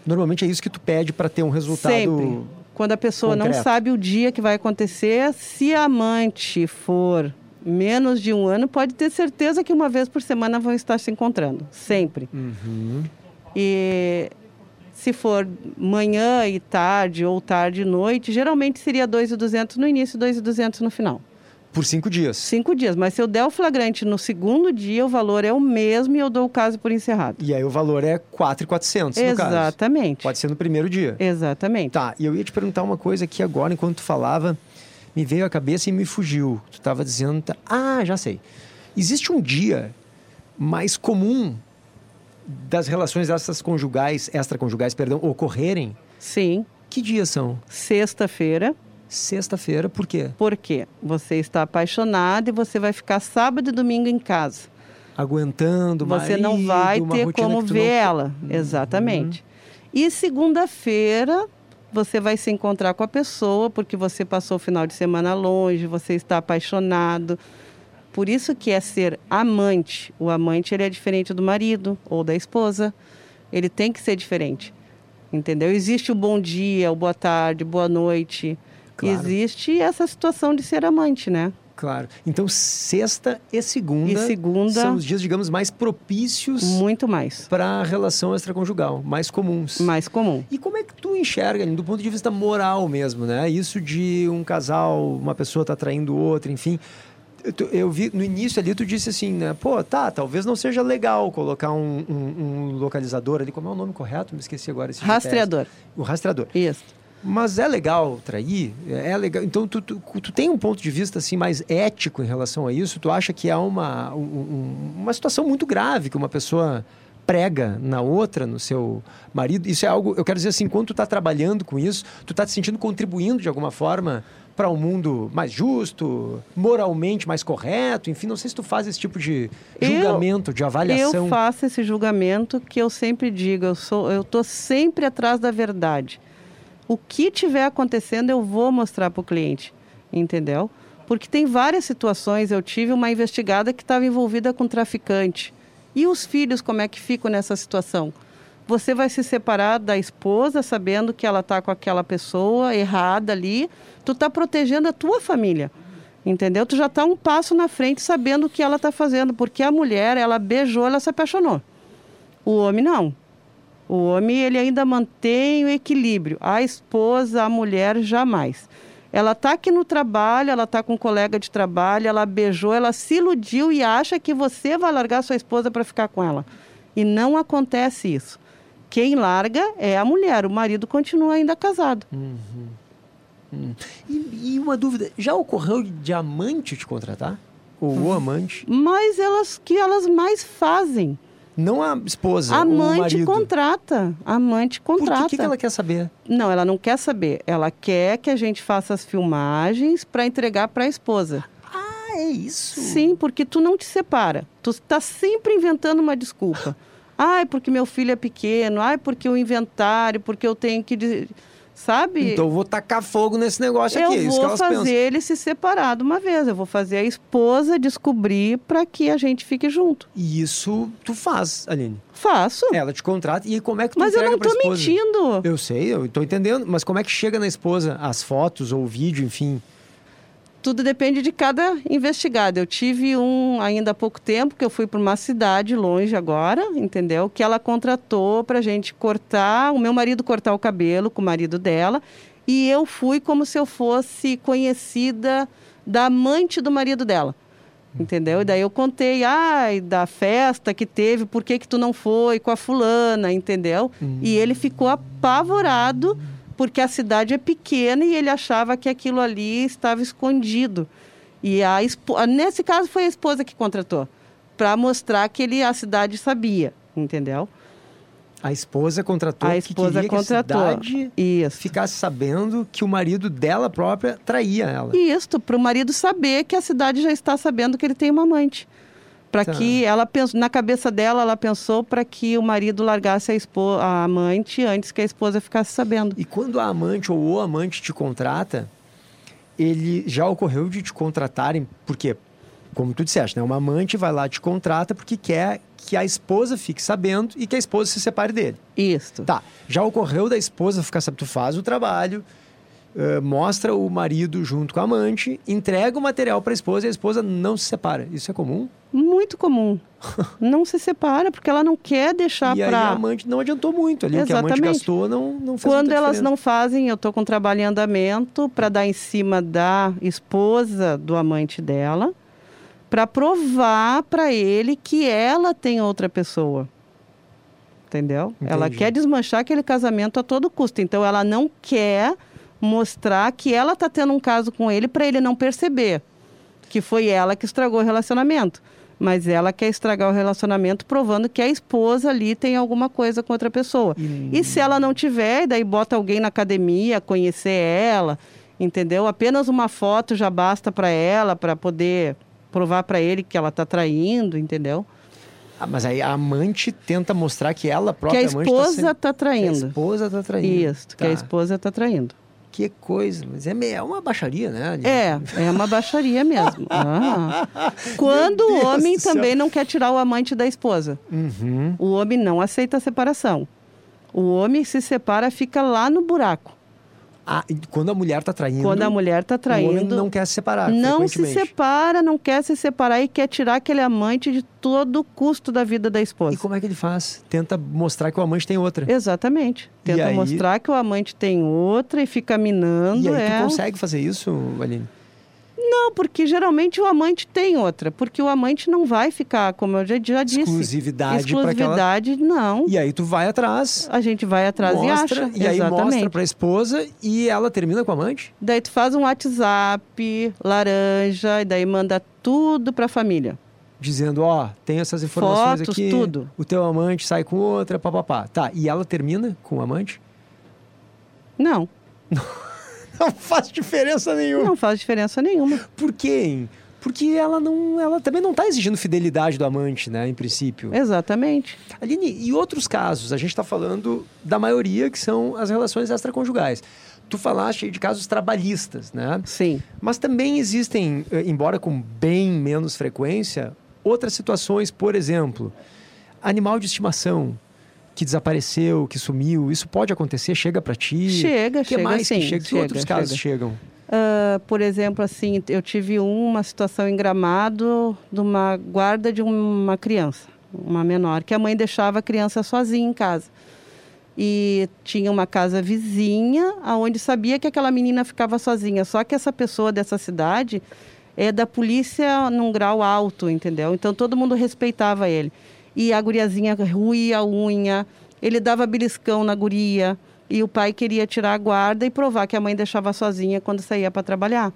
Normalmente é isso que tu pede para ter um resultado... Sempre quando a pessoa Concreto. não sabe o dia que vai acontecer, se a amante for menos de um ano, pode ter certeza que uma vez por semana vão estar se encontrando, sempre. Uhum. E se for manhã e tarde ou tarde e noite, geralmente seria 2.200 no início e 2.200 no final. Por cinco dias? Cinco dias. Mas se eu der o flagrante no segundo dia, o valor é o mesmo e eu dou o caso por encerrado. E aí o valor é 4,400 no caso? Exatamente. Pode ser no primeiro dia? Exatamente. Tá, e eu ia te perguntar uma coisa aqui agora, enquanto tu falava, me veio à cabeça e me fugiu. Tu estava dizendo... Tá... Ah, já sei. Existe um dia mais comum das relações essas conjugais, extraconjugais, perdão, ocorrerem? Sim. Que dias são? Sexta-feira. Sexta-feira, por quê? Porque você está apaixonado e você vai ficar sábado e domingo em casa. Aguentando, Você marido, não vai ter como ver não... ela. Uhum. Exatamente. E segunda-feira você vai se encontrar com a pessoa porque você passou o final de semana longe, você está apaixonado. Por isso que é ser amante. O amante ele é diferente do marido ou da esposa. Ele tem que ser diferente. Entendeu? Existe o bom dia, o boa tarde, boa noite. Claro. Existe essa situação de ser amante, né? Claro. Então, sexta e segunda, E segunda- são os dias, digamos, mais propícios Muito mais. para a relação extraconjugal, mais comuns. Mais comum. E como é que tu enxerga, do ponto de vista moral mesmo, né? Isso de um casal, uma pessoa tá traindo outra, enfim. Eu, eu vi no início ali, tu disse assim, né? Pô, tá, talvez não seja legal colocar um, um- um localizador ali. Como é o nome correto? Me esqueci agora. Esse GPS. Rastreador. O rastreador. Isso. Mas é legal trair? É legal. Então, tu, tu, tu tem um ponto de vista assim mais ético em relação a isso? Tu acha que é uma, um- um- uma situação muito grave que uma pessoa prega na outra, no seu marido? Isso é algo, eu quero dizer assim, quando tu está trabalhando com isso, tu está te sentindo contribuindo de alguma forma para um mundo mais justo, moralmente mais correto? Enfim, não sei se tu faz esse tipo de Eu- julgamento, de avaliação. Eu faço esse julgamento que eu sempre digo, eu sou, eu tô sempre atrás da verdade. O que tiver acontecendo, eu vou mostrar para o cliente, entendeu? Porque tem várias situações. Eu tive uma investigada que estava envolvida com traficante. E os filhos, como é que ficam nessa situação? Você vai se separar da esposa sabendo que ela está com aquela pessoa errada ali. Tu está protegendo a tua família. Entendeu? Tu já está um passo na frente sabendo o que ela está fazendo. Porque a mulher, ela beijou, ela se apaixonou. O homem não. O homem, ele ainda mantém o equilíbrio. A esposa, a mulher, jamais. Ela está aqui no trabalho, ela está com um colega de trabalho, ela beijou, ela se iludiu e acha que você vai largar sua esposa para ficar com ela. E não acontece isso. Quem larga é a mulher, o marido continua ainda casado. E, e uma dúvida, já ocorreu de amante te contratar? Ou Uhum. o amante? Mas elas que elas mais fazem. Não a esposa, o Amante contrata. Amante Por contrata. que, que, que ela quer saber? Não, ela não quer saber. Ela quer que a gente faça as filmagens para entregar para a esposa. Ah, é isso? Sim, porque tu não te separa. Tu está sempre inventando uma desculpa. Ai, porque meu filho é pequeno. Ai, porque o inventário, porque eu tenho que... Sabe? Então eu vou tacar fogo nesse negócio eu aqui, é isso que vou fazer pensam. ele se separar de uma vez. Eu vou fazer a esposa descobrir para que a gente fique junto. E isso tu faz, Aline. Faço. Ela te contrata e como é que tu mas eu não tô mentindo. Eu sei, eu tô entendendo, mas como é que chega na esposa as fotos ou o vídeo, enfim? Tudo depende de cada investigado. Eu tive um ainda há pouco tempo que eu fui para uma cidade longe agora, entendeu? Que ela contratou para gente cortar, o meu marido cortar o cabelo com o marido dela, e eu fui como se eu fosse conhecida da amante do marido dela. Entendeu? E daí eu contei, ai, da festa que teve, por que que tu não foi com a fulana, entendeu? E ele ficou apavorado porque a cidade é pequena e ele achava que aquilo ali estava escondido. E a nesse caso foi a esposa que contratou, para mostrar que ele a cidade sabia, entendeu? A esposa contratou a que esposa queria contratou. que a cidade Isso. ficasse sabendo que o marido dela própria traía ela. Isso, para o marido saber que a cidade já está sabendo que ele tem uma amante. Para Tá. que ela pensou, na cabeça dela, ela pensou para que o marido largasse a, espo... a amante antes que a esposa ficasse sabendo. E quando a amante ou o amante te contrata, ele já ocorreu de te contratarem, porque, como tu disseste, né? Uma amante vai lá te contrata porque quer que a esposa fique sabendo e que a esposa se separe dele. Isso. Tá, já ocorreu da esposa ficar sabendo, tu faz o trabalho, eh, mostra o marido junto com a amante, entrega o material para a esposa e a esposa não se separa. Isso é comum? Muito comum. não se separa porque ela não quer deixar e aí a para. amante não adiantou muito ali. O que a amante Exatamente. gastou não, não fez Quando elas diferença. não fazem, eu estou com trabalho em andamento para dar em cima da esposa do amante dela, para provar para ele que ela tem outra pessoa. Entendeu? Ela Entendi. quer desmanchar aquele casamento a todo custo. Então ela não quer mostrar que ela está tendo um caso com ele para ele não perceber que foi ela que estragou o relacionamento. Mas ela quer estragar o relacionamento provando que a esposa ali tem alguma coisa com outra pessoa. E- E se ela não tiver, daí bota alguém na academia, conhecer ela, entendeu? Apenas uma foto já basta para ela, para poder provar para ele que ela está traindo, entendeu? Ah, mas aí a amante tenta mostrar que ela Que própria a amante esposa tá está sendo... Que a traindo. esposa tá traindo. Isso, que a Tá. esposa está traindo. Que coisa, mas é, meio- é uma baixaria, né? É, é uma baixaria mesmo. Ah. Quando o homem também não quer tirar o amante da esposa. Uhum. O homem não aceita a separação. O homem se separa, fica lá no buraco. Ah, quando a mulher está traindo. Quando a mulher está traindo. O homem não quer se separar. Não se separa, não quer se separar e quer tirar aquele amante de todo o custo da vida da esposa. E como é que ele faz? Tenta mostrar que o amante tem outra. Exatamente. Tenta aí... mostrar que o amante tem outra e fica minando. E aí é... tu consegue fazer isso, Aline? Não, porque geralmente o amante tem outra. Porque o amante não vai ficar, como eu já, já disse. Exclusividade. Exclusividade, aquela... não. E aí tu vai atrás. A gente vai atrás mostra, e acha. E aí Exatamente. mostra pra esposa e ela termina com o amante? Daí tu faz um WhatsApp, laranja, e daí manda tudo pra família. Dizendo, ó, oh, tem essas informações Fotos, aqui. tudo. O teu amante sai com outra, papapá. Tá, e ela termina com o amante? Não. Não faz diferença nenhuma. Não faz diferença nenhuma. Por quê? Porque ela não, ela também não está exigindo fidelidade do amante, né, em princípio. Exatamente. Aline, e outros casos? A gente está falando da maioria que são as relações extraconjugais. Tu falaste de casos trabalhistas, né? Sim. Mas também existem, eh, embora com bem menos frequência, outras situações, por exemplo, animal de estimação que desapareceu, que sumiu, isso pode acontecer? Chega para ti? Chega, que chega mais sim. Que chega? Que chega, outros casos chega. chegam? Uh, por exemplo, assim, eu tive uma situação em Gramado de uma guarda de uma criança, uma menor, que a mãe deixava a criança sozinha em casa. E tinha uma casa vizinha, aonde sabia que aquela menina ficava sozinha. Só que essa pessoa dessa cidade é da polícia num grau alto, entendeu? Então todo mundo respeitava ele e a guriazinha ruía a unha, ele dava beliscão na guria e o pai queria tirar a guarda e provar que a mãe deixava sozinha quando saía para trabalhar.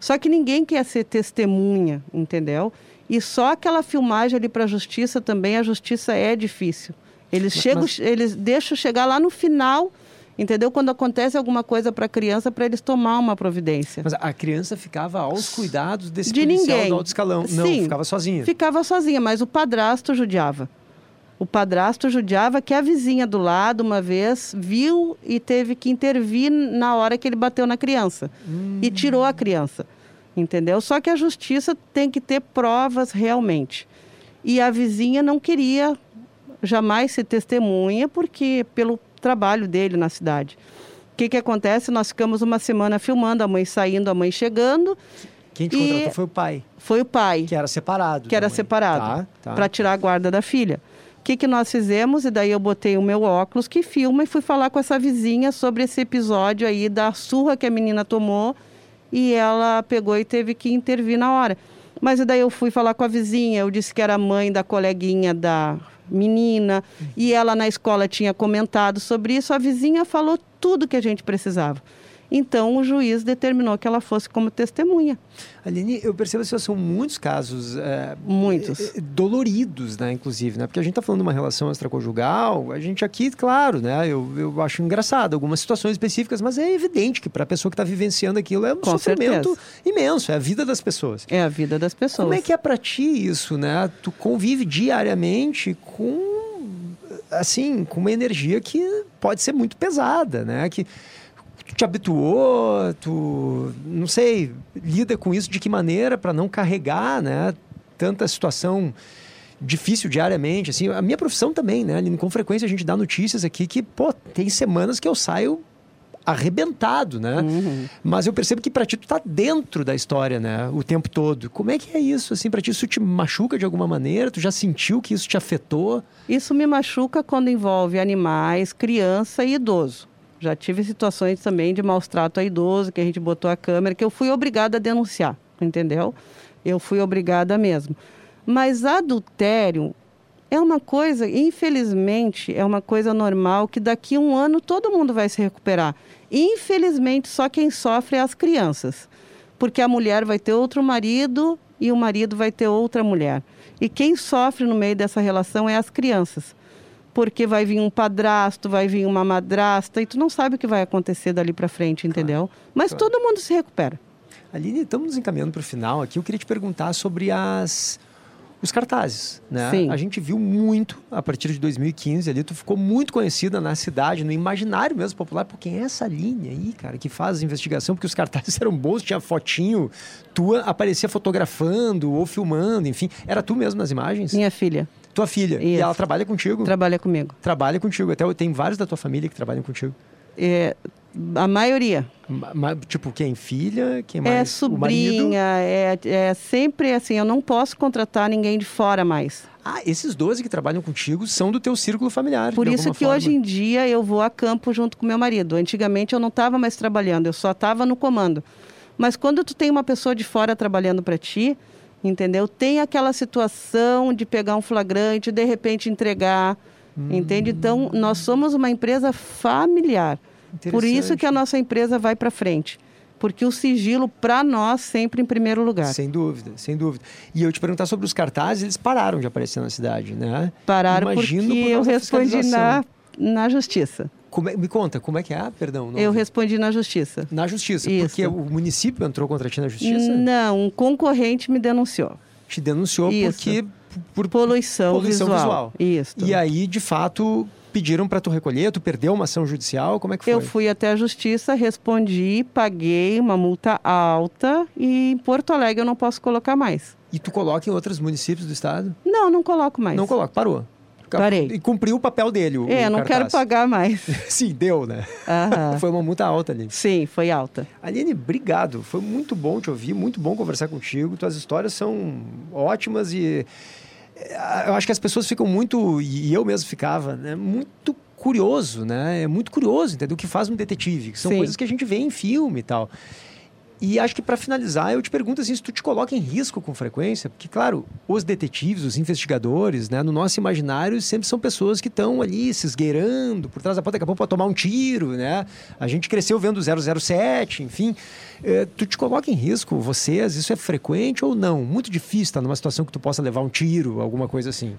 Só que ninguém quer ser testemunha, entendeu? E só aquela filmagem ali para a justiça também, a justiça é difícil. Eles chegam, mas... eles deixam chegar lá no final entendeu? Quando acontece alguma coisa para a criança, para eles tomar uma providência. Mas a criança ficava aos cuidados desse de ninguém. do alto escalão. Não, Sim, ficava sozinha. Ficava sozinha, mas o padrasto judiava. O padrasto judiava que a vizinha do lado, uma vez, viu e teve que intervir na hora que ele bateu na criança. Hum. E tirou a criança. Entendeu? Só que a justiça tem que ter provas realmente. E a vizinha não queria jamais ser testemunha, porque pelo trabalho dele na cidade. O que, que acontece? Nós ficamos uma semana filmando, a mãe saindo, a mãe chegando. Quem te e... contratou foi o pai. Foi o pai. Que era separado. Que era separado. Tá, tá. Para tirar a guarda da filha. O que, que nós fizemos? E daí eu botei o meu óculos que filma e fui falar com essa vizinha sobre esse episódio aí da surra que a menina tomou. E ela pegou e teve que intervir na hora. Mas daí eu fui falar com a vizinha, eu disse que era mãe da coleguinha da menina, e ela na escola tinha comentado sobre isso, a vizinha falou tudo que a gente precisava. Então o juiz determinou que ela fosse como testemunha. Aline, eu percebo que são muitos casos é, muitos é, doloridos, né, inclusive, né? Porque a gente está falando de uma relação extraconjugal, a gente aqui, claro, né? Eu, eu acho engraçado algumas situações específicas, mas é evidente que para a pessoa que está vivenciando aquilo é um Com sofrimento certeza. imenso, é a vida das pessoas. É a vida das pessoas. Como é que é para ti isso, né? Tu convive diariamente com assim, com uma energia que pode ser muito pesada, né? Que te habituou, tu, não sei, lida com isso de que maneira para não carregar, né, tanta situação difícil diariamente, assim, a minha profissão também, né, com frequência a gente dá notícias aqui que, pô, tem semanas que eu saio arrebentado, né? Uhum. Mas eu percebo que para ti tu tá dentro da história, né? O tempo todo. Como é que é isso, assim, para ti isso te machuca de alguma maneira? Tu já sentiu que isso te afetou? Isso me machuca quando envolve animais, criança e idoso. Já tive situações também de maus trato a idoso, que a gente botou a câmera, que eu fui obrigada a denunciar, entendeu? Eu fui obrigada mesmo. Mas adultério é uma coisa, infelizmente, é uma coisa normal que daqui a um ano todo mundo vai se recuperar. Infelizmente, só quem sofre é as crianças. Porque a mulher vai ter outro marido e o marido vai ter outra mulher. E quem sofre no meio dessa relação é as crianças porque vai vir um padrasto, vai vir uma madrasta, e tu não sabe o que vai acontecer dali para frente, entendeu? Claro, Mas claro. todo mundo se recupera. Aline, estamos nos encaminhando para o final aqui. Eu queria te perguntar sobre as os cartazes, né? Sim. A gente viu muito a partir de 2015 ali, tu ficou muito conhecida na cidade, no imaginário mesmo popular, por quem é essa linha aí, cara, que faz investigação, porque os cartazes eram bons, tinha fotinho, tua aparecia fotografando ou filmando, enfim, era tu mesmo nas imagens? Minha filha. Tua filha. Isso. E ela trabalha contigo? Trabalha comigo. Trabalha contigo. Até tem vários da tua família que trabalham contigo. É, A maioria. Ma- tipo, quem? Filha? Quem É mais? Marido? sobrinha, é, é sempre assim, eu não posso contratar ninguém de fora mais. Ah, esses 12 que trabalham contigo são do teu círculo familiar. Por isso que forma. hoje em dia eu vou a campo junto com meu marido. Antigamente eu não estava mais trabalhando, eu só estava no comando. Mas quando tu tem uma pessoa de fora trabalhando para ti, entendeu? Tem aquela situação de pegar um flagrante, de repente entregar, entende? Então nós somos uma empresa familiar. Por isso que a nossa empresa vai para frente. Porque o sigilo, para nós, sempre em primeiro lugar. Sem dúvida, sem dúvida. E eu te perguntar sobre os cartazes, eles pararam de aparecer na cidade, né? Pararam Imagino porque por eu respondi na, na justiça. Como é- me conta, como é que é? Perdão. não Eu respondi na justiça. Na justiça, Isso. porque o município entrou contra ti na justiça? Não, um concorrente me denunciou. Te denunciou Isso. porque... Por, Poluição, Poluição visual. visual. Isso. E aí, de fato, pediram para tu recolher, tu perdeu uma ação judicial, como é que foi? Eu fui até a justiça, respondi, paguei uma multa alta e em Porto Alegre eu não posso colocar mais. E tu coloca em outros municípios do estado? Não, não coloco mais. Não coloca, parou. Parei. E cumpriu o papel dele, o É, eu o não quero pagar mais. Sim, deu, né? Foi uma multa alta ali. Sim, foi alta. Aline, obrigado. Foi muito bom te ouvir, muito bom conversar contigo. Tuas histórias são ótimas e eh, eu acho que as pessoas ficam muito, e eu mesmo ficava, né, muito curioso, né? É muito curioso, entendeu? O que faz um detetive, que são Sim. coisas que a gente vê em filme e tal. E acho que para finalizar, eu te pergunto assim, se tu te coloca em risco com frequência, porque claro, os detetives, os investigadores, né, no nosso imaginário sempre são pessoas que estão ali se esgueirando por trás da porta, daqui a pouco para tomar um tiro, né? A gente cresceu vendo 007, enfim. Eh, tu te coloca em risco, vocês, isso é frequente ou não? Muito difícil estar numa situação que tu possa levar um tiro, alguma coisa assim.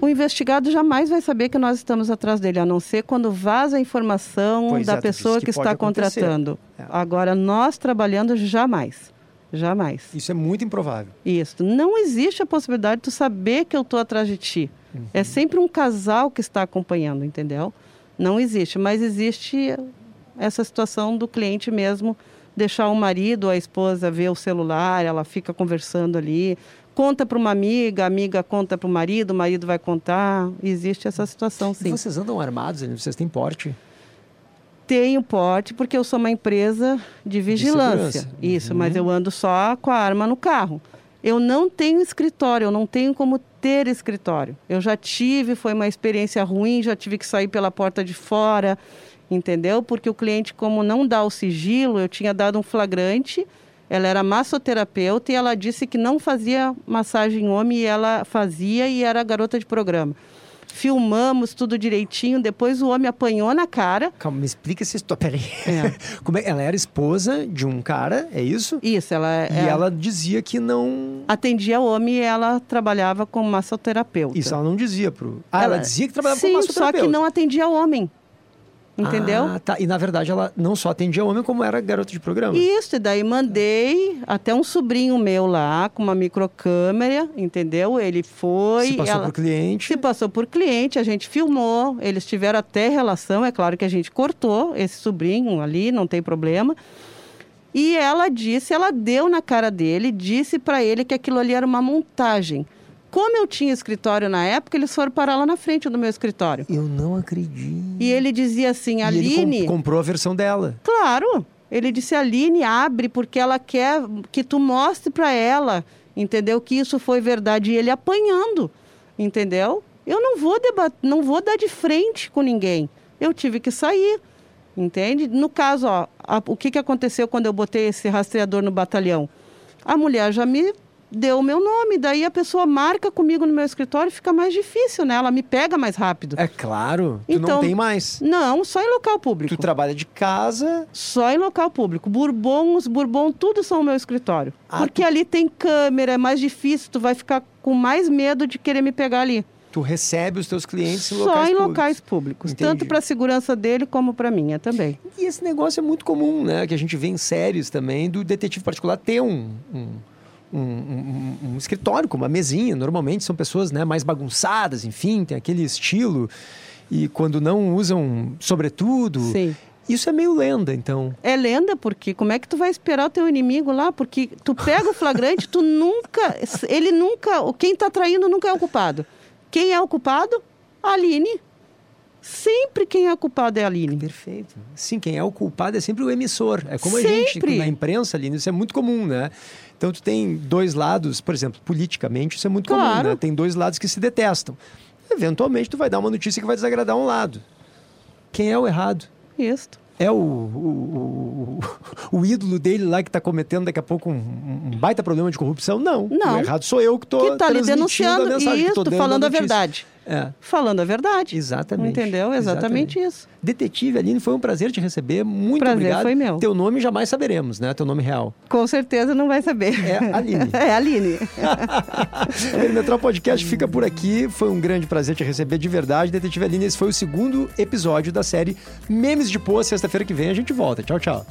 O investigado jamais vai saber que nós estamos atrás dele, a não ser quando vaza a informação Pois da é, pessoa que que, está acontecer. contratando. É. Agora, nós trabalhando, jamais. Jamais. Isso é muito improvável. Isso. Não existe a possibilidade de tu saber que eu estou atrás de ti. Uhum. É sempre um casal que está acompanhando, entendeu? Não existe. Mas existe essa situação do cliente mesmo deixar o marido a esposa ver o celular, ela fica conversando ali, conta para uma amiga, a amiga conta para o marido, o marido vai contar. Existe essa situação, E sim. vocês andam armados, vocês têm porte? Tenho porte porque eu sou uma empresa de vigilância. segurança. Isso, Uhum. mas eu ando só com a arma no carro. Eu não tenho escritório, eu não tenho como ter escritório. Eu já tive, foi uma experiência ruim, já tive que sair pela porta de fora, entendeu? Porque o cliente, como não dá o sigilo, eu tinha dado um flagrante. Ela era massoterapeuta e ela disse que não fazia massagem em homem e ela fazia e era garota de programa. Filmamos tudo direitinho, depois o homem apanhou na cara. Calma, me explica essa história. Peraí. É. Como é? Ela era esposa de um cara, é isso? Isso, ela, E ela dizia que não. atendia homem e ela trabalhava como massoterapeuta. Isso ela não dizia pro. Ah, ela, dizia que trabalhava Sim, como só massoterapeuta. que não atendia homem. Entendeu? Ah, tá. E na verdade ela não só atendia homem, como era garota de programa. Isso, e daí mandei até um sobrinho meu lá com uma microcâmera, entendeu? Ele foi. Se passou ela... pro cliente. Se passou por cliente, a gente filmou, eles tiveram até relação, é claro que a gente cortou esse sobrinho ali, não tem problema. E ela disse, ela deu na cara dele, disse para ele que aquilo ali era uma montagem. Como eu tinha escritório na época, eles foram parar lá na frente do meu escritório. Eu não acredito. E ele dizia assim, E ele com- Aline, comprou a versão dela. claro. Ele disse, Aline, abre porque ela quer que tu mostre para ela, entendeu? Que isso foi verdade. E ele apanhando, entendeu? Eu não vou debater, não vou dar de frente com ninguém. Eu tive que sair, entende? No caso, ó, a- o que, que aconteceu quando eu botei esse rastreador no batalhão? A mulher já me deu o meu nome, daí a pessoa marca comigo no meu escritório, fica mais difícil, né? Ela me pega mais rápido. É claro. Tu não Então- tem mais. Não, só em local público. Tu trabalha de casa. Só em local público. Bourbon, os Bourbon, tudo são o meu escritório. Ah, Porque tu- ali tem câmera, é mais difícil, tu vai ficar com mais medo de querer me pegar ali. Tu recebe os teus clientes em Só locais em públicos. locais públicos. Entendi. Tanto para a segurança dele como para minha também. E esse negócio é muito comum, né? Que a gente vê em séries também do detetive particular ter um, um, um- um- um escritório com uma mesinha. Normalmente são pessoas né, mais bagunçadas, enfim, tem aquele estilo. E quando não usam sobretudo. Sim. Isso é meio lenda, então. É lenda, porque como é que tu vai esperar o teu inimigo lá? Porque tu pega o flagrante, tu nunca. Ele nunca. Quem está traindo nunca é o culpado. Quem é o culpado? A Aline. Sempre quem é culpado é a Aline. Perfeito. Sim, quem é o culpado é sempre o emissor. É como sempre. a gente, na imprensa, Aline, isso é muito comum, né? Então, tu tem dois lados, por exemplo, politicamente, isso é muito claro. comum, né? Tem dois lados que se detestam. Eventualmente, tu vai dar uma notícia que vai desagradar um lado. Quem é o errado? Isso é o, o, o, o, ídolo dele lá que está cometendo daqui a pouco um, um, baita problema de corrupção? Não. Não. O errado sou eu que estou tá ali denunciando a mensagem, isso, falando a verdade. É. Falando a verdade. Exatamente. Entendeu? Exatamente, Exatamente, isso. Detetive Aline, foi um prazer te receber. Muito prazer obrigado. foi meu. Teu nome jamais saberemos, né? Teu nome real. Com certeza não vai saber. É Aline. é Aline. o Perimetral Podcast fica por aqui. Foi um grande prazer te receber de verdade. Detetive Aline, esse foi o segundo episódio da série Memes de Pô. Sexta-feira que vem a gente volta. Tchau, tchau.